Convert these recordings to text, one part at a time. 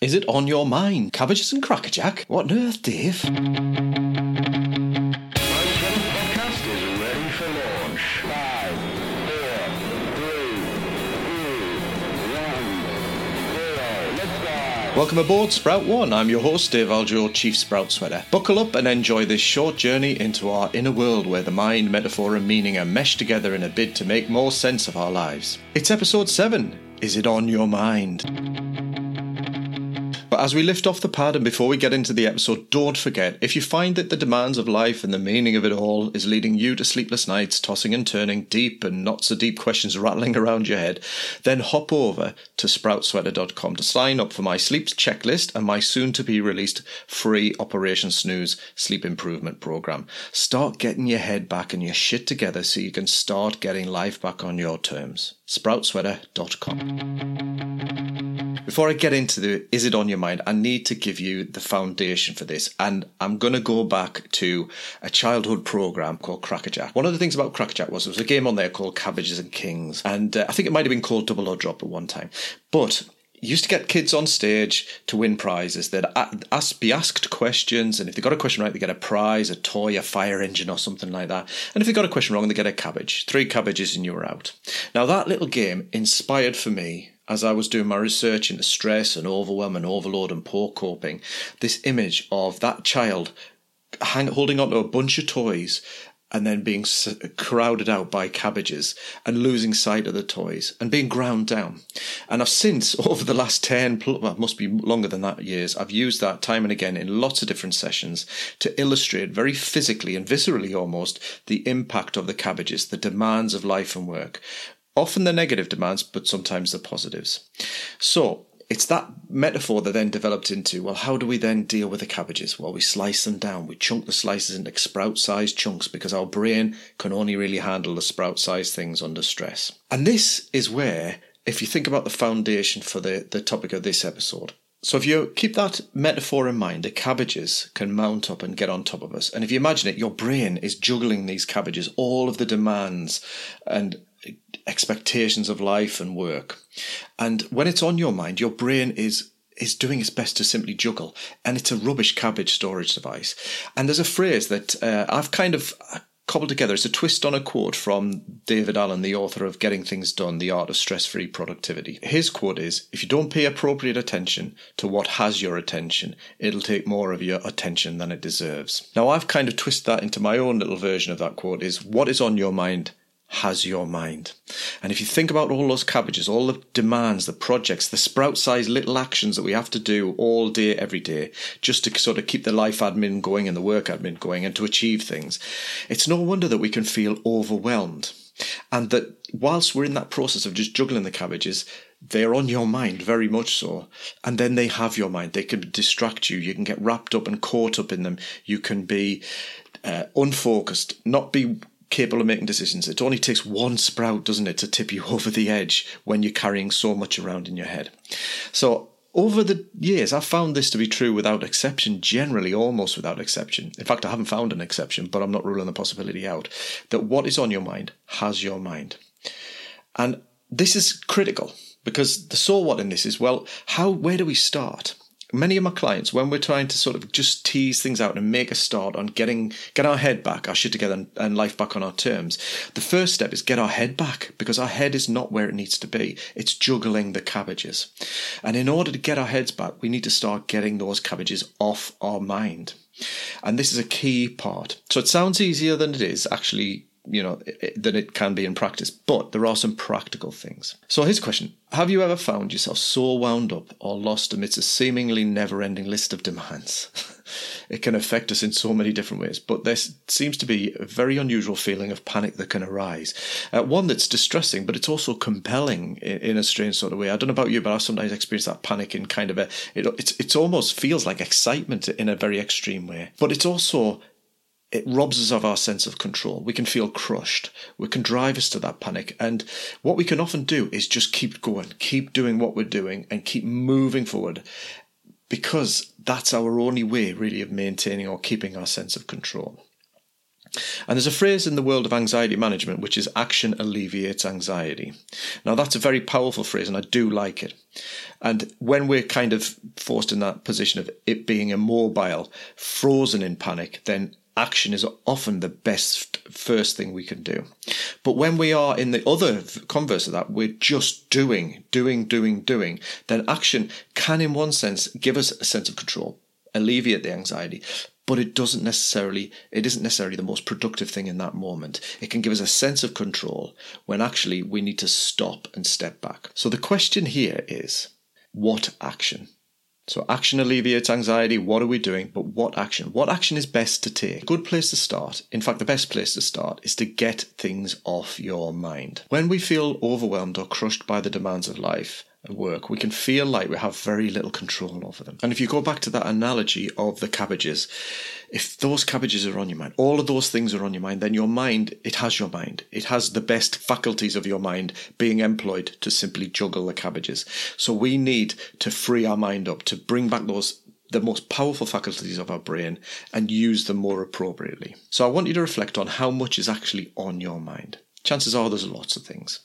Is it on your mind? Cabbages and crackerjack? What on earth, Dave? Welcome aboard Sprout One. I'm your host, Dave Algeo, Chief Sprout Sweater. Buckle up and enjoy this short journey into our inner world where the mind, metaphor, and meaning are meshed together in a bid to make more sense of our lives. It's episode 7. Is it on your mind? As we lift off the pad and before we get into the episode, don't forget if you find that the demands of life and the meaning of it all is leading you to sleepless nights, tossing and turning, deep and not so deep questions rattling around your head, then hop over to sproutsweater.com to sign up for my sleep checklist and my soon to be released free Operation Snooze sleep improvement program. Start getting your head back and your shit together so you can start getting life back on your terms. sproutsweater.com. Before I get into the is it on your mind, I need to give you the foundation for this. And I'm going to go back to a childhood program called Crackerjack. One of the things about Crackerjack was there was a game on there called Cabbages and Kings. And uh, I think it might have been called Double or Drop at one time. But used to get kids on stage to win prizes. They'd ask, be asked questions, and if they got a question right, they get a prize, a toy, a fire engine, or something like that. And if they got a question wrong, they get a cabbage. Three cabbages, and you were out. Now that little game inspired for me as I was doing my research into stress and overwhelm and overload and poor coping, this image of that child hang, holding onto a bunch of toys and then being crowded out by cabbages and losing sight of the toys and being ground down. And I've since, over the last 10, pl- well, must be longer than that years, I've used that time and again in lots of different sessions to illustrate very physically and viscerally almost the impact of the cabbages, the demands of life and work. Often the negative demands, but sometimes the positives. So, it's that metaphor that then developed into well, how do we then deal with the cabbages? Well, we slice them down. We chunk the slices into sprout sized chunks because our brain can only really handle the sprout sized things under stress. And this is where, if you think about the foundation for the, the topic of this episode, so if you keep that metaphor in mind, the cabbages can mount up and get on top of us. And if you imagine it, your brain is juggling these cabbages, all of the demands and expectations of life and work. And when it's on your mind, your brain is is doing its best to simply juggle, and it's a rubbish cabbage storage device. And there's a phrase that uh, I've kind of cobbled together. It's a twist on a quote from David Allen, the author of Getting Things Done: The Art of Stress-Free Productivity. His quote is: "If you don't pay appropriate attention to what has your attention, it'll take more of your attention than it deserves." Now, I've kind of twisted that into my own little version of that quote: "Is what is on your mind." Has your mind. And if you think about all those cabbages, all the demands, the projects, the sprout sized little actions that we have to do all day, every day, just to sort of keep the life admin going and the work admin going and to achieve things, it's no wonder that we can feel overwhelmed. And that whilst we're in that process of just juggling the cabbages, they're on your mind very much so. And then they have your mind. They can distract you. You can get wrapped up and caught up in them. You can be uh, unfocused, not be capable of making decisions. It only takes one sprout, doesn't it, to tip you over the edge when you're carrying so much around in your head. So, over the years, I've found this to be true without exception, generally almost without exception. In fact, I haven't found an exception, but I'm not ruling the possibility out. That what is on your mind has your mind. And this is critical because the so what in this is well, how where do we start? Many of my clients, when we're trying to sort of just tease things out and make a start on getting get our head back, our shit together, and, and, life back on our terms, the first step is get our head back because our head is not where it needs to be. It's juggling the cabbages, and in order to get our heads back, we need to start getting those cabbages off our mind. And this is a key part. So it sounds easier than it is actually you know than it can be in practice but there are some practical things. So a question. Have you ever found yourself so wound up or lost amidst a seemingly never-ending list of demands? It can affect us in so many different ways but there seems to be a very unusual feeling of panic that can arise. Uh, one that's distressing but it's also compelling in, in, a strange sort of way. I don't know about you but i sometimes experience that panic in kind of a it it's, it's almost feels like excitement in a very extreme way but it's also it robs us of our sense of control. We can feel crushed. We can drive us to that panic. And what we can often do is just keep going, keep doing what we're doing, and keep moving forward because that's our only way, really, of maintaining or keeping our sense of control. And there's a phrase in the world of anxiety management which is action alleviates anxiety. Now, that's a very powerful phrase, and I do like it. And when we're kind of forced in that position of it being immobile, frozen in panic, then action is often the best first thing we can do. But when we are in the other converse of that, we're just doing, doing, doing, doing, then action can, in one sense, give us a sense of control, alleviate the anxiety, but it doesn't necessarily it isn't necessarily the most productive thing in that moment. It can give us a sense of control when actually we need to stop and step back. So the question here is what action so action alleviates anxiety. What are we doing? But what action? What action is best to take? A good place to start in fact the best place to start is to get things off your mind. When we feel overwhelmed or crushed by the demands of life and work, we can feel like we have very little control over them. And if you go back to that analogy of the cabbages, if those cabbages are on your mind, all of those things are on your mind, then your mind, it has your mind. It has the best faculties of your mind being employed to simply juggle the cabbages. So we need to free our mind up, to bring back those the most powerful faculties of our brain and use them more appropriately. So I want you to reflect on how much is actually on your mind. Chances are there's lots of things.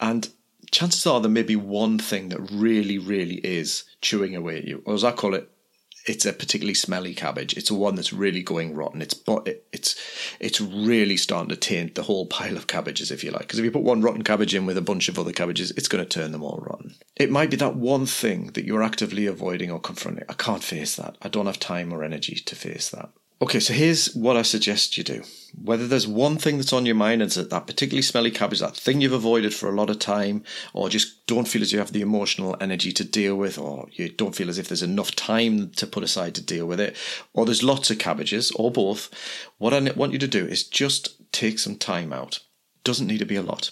And chances are there may be one thing that really, really is chewing away at you, or as I call it, it's a particularly smelly cabbage. It's one that's really going rotten. It's it's it's really starting to taint the whole pile of cabbages, if you like. Because if you put one rotten cabbage in with a bunch of other cabbages, it's going to turn them all rotten. It might be that one thing that you're actively avoiding or confronting. I can't face that. I don't have time or energy to face that. Okay, so here's what I suggest you do. Whether there's one thing that's on your mind, and it's that particularly smelly cabbage, that thing you've avoided for a lot of time, or just don't feel as you have the emotional energy to deal with, or you don't feel as if there's enough time to put aside to deal with it, or there's lots of cabbages, or both, what I want you to do is just take some time out. Doesn't need to be a lot.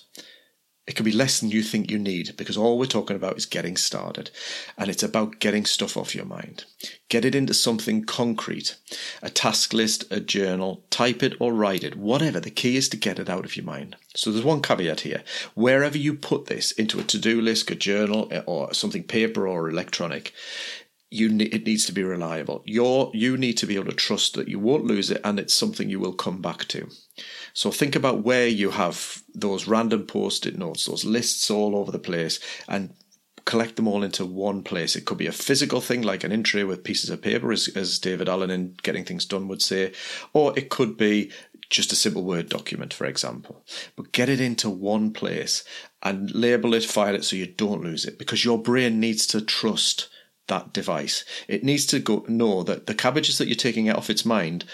It could be less than you think you need because all we're talking about is getting started. And it's about getting stuff off your mind. Get it into something concrete a task list, a journal, type it or write it, whatever. The key is to get it out of your mind. So there's one caveat here. Wherever you put this into a to do list, a journal, or something paper or electronic, you ne- it needs to be reliable. You're, you need to be able to trust that you won't lose it and it's something you will come back to. So think about where you have those random post-it notes, those lists all over the place, and collect them all into one place. It could be a physical thing like an in tray with pieces of paper, as, as David Allen in Getting Things Done would say, or it could be just a simple Word document, for example. But get it into one place and label it, file it so you don't lose it because your brain needs to trust that device. It needs to go know that the cabbages that you're taking out of its mind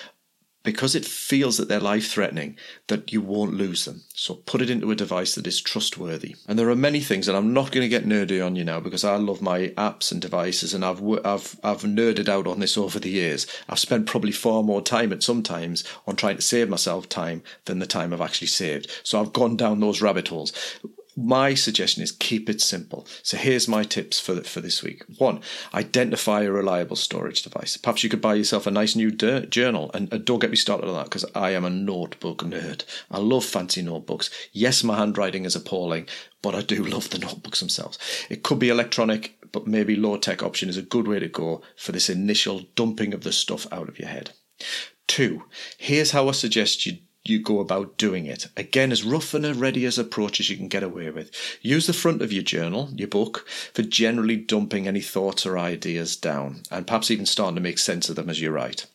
because it feels that they're life threatening, that you won't lose them. So put it into a device that is trustworthy. And there are many things, and I'm not going to get nerdy on you now because I love my apps and devices, and I've I've I've nerded out on this over the years. I've spent probably far more time at some times on trying to save myself time than the time I've actually saved. So I've gone down those rabbit holes my suggestion is keep it simple. So here's my tips for for this week. One, identify a reliable storage device. Perhaps you could buy yourself a nice new journal, and, and don't get me started on that because I am a notebook nerd. I love fancy notebooks. Yes, my handwriting is appalling, but I do love the notebooks themselves. It could be electronic, but maybe low tech option is a good way to go for this initial dumping of the stuff out of your head. Two, here's how I suggest you you go about doing it. Again, as rough and ready as approach as you can get away with. Use the front of your journal, your book, for generally dumping any thoughts or ideas down, and perhaps even starting to make sense of them as you write.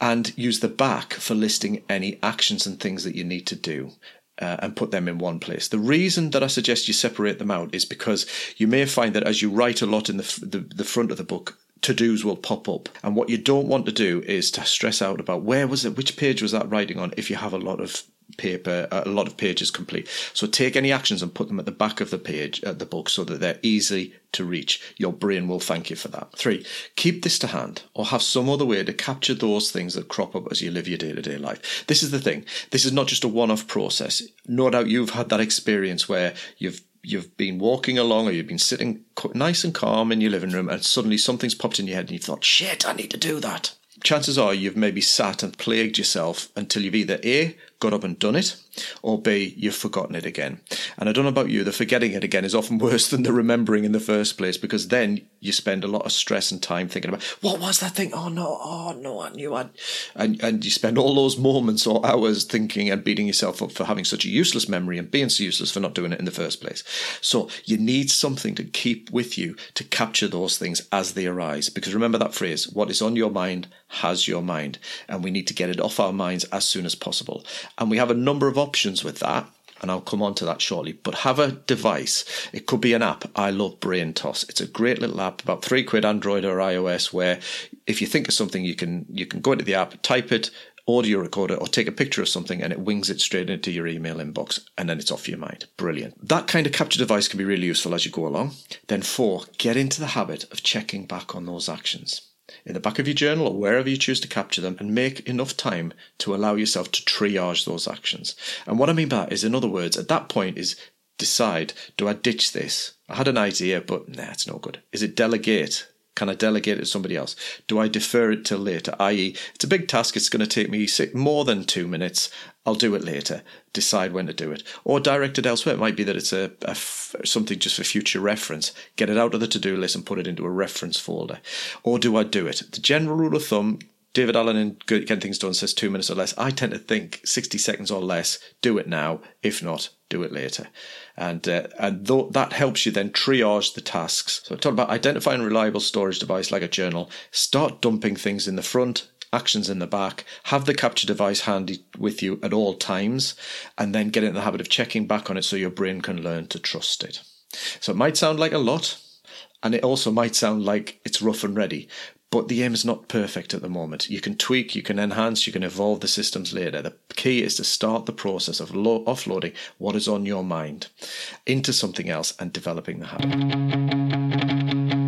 And use the back for listing any actions and things that you need to do. Uh, and put them in one place. The reason that I suggest you separate them out is because you may find that as you write a lot in the, the, the front of the book, to dos will pop up. And what you don't want to do is to stress out about where was it, which page was that writing on if you have a lot of paper, a lot of pages complete. So take any actions and put them at the back of the page, at the book, so that they're easy to reach. Your brain will thank you for that. Three, keep this to hand or have some other way to capture those things that crop up as you live your day to day life. This is the thing. This is not just a one off process. No doubt you've had that experience where you've you've been walking along or you've been sitting nice and calm in your living room and suddenly something's popped in your head and you thought, shit, I need to do that. Chances are you've maybe sat and plagued yourself until you've either A, got up and done it, or B, you've forgotten it again. And I don't know about you, the forgetting it again is often worse than the remembering in the first place because then you spend a lot of stress and time thinking about what was that thing? Oh no, oh no, I knew I'd and and you spend all those moments or hours thinking and beating yourself up for having such a useless memory and being so useless for not doing it in the first place. So you need something to keep with you to capture those things as they arise. Because remember that phrase, what is on your mind has your mind. And we need to get it off our minds as soon as possible. And we have a number of options with that and I'll come on to that shortly. But have a device. It could be an app. I love Brain Toss. It's a great little app, about three quid Android or iOS, where if you think of something, you can you can go into the app, type it, audio recorder, or take a picture of something, and it wings it straight into your email inbox, and then it's off your mind. Brilliant. That kind of capture device can be really useful as you go along. Then four, get into the habit of checking back on those actions in the back of your journal or wherever you choose to capture them and make enough time to allow yourself to triage those actions. And what I mean by that is, in other words, at that point is decide, do I ditch this? I had an idea, but nah, it's no good. Is it delegate? Can I delegate it to somebody else? Do I defer it till later? I.e., it's a big task. It's going to take me more than two minutes. I'll do it later. Decide when to do it, or direct it elsewhere. It might be that it's a, a f- something just for future reference. Get it out of the to-do list and put it into a reference folder. Or do I do it? The general rule of thumb David Allen in Getting Things Done says two minutes or less. I tend to think 60 seconds or less. Do it now. If not, do it later. And uh, and th- that helps you then triage the tasks. So I talked about identifying a reliable storage device like a journal. Start dumping things in the front, actions in the back. Have the capture device handy with you at all times, and then get in the habit of checking back on it so your brain can learn to trust it. So it might sound like a lot, and it also might sound like it's rough and ready, but the aim is not perfect at the moment. You can tweak, you can enhance, you can evolve the systems later. The key is to start the process of lo- offloading what is on your mind into something else and developing the habit.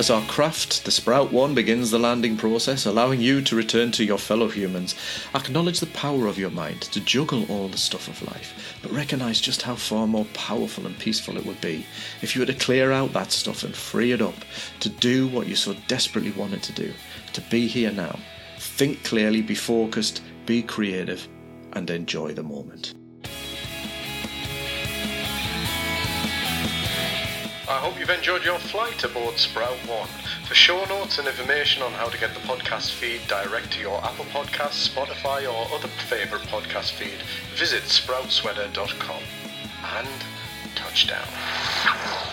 As our craft, the Sprout One, begins the landing process, allowing you to return to your fellow humans, acknowledge the power of your mind to juggle all the stuff of life, but recognize just how far more powerful and peaceful it would be if you were to clear out that stuff and free it up to do what you so desperately wanted to do, to be here now. Think clearly, be focused, be creative, and enjoy the moment. Hope you've enjoyed your flight aboard Sprout One. For show notes and information on how to get the podcast feed direct to your Apple Podcasts, Spotify, or other favourite podcast feed, visit sproutsweater.com. And touchdown.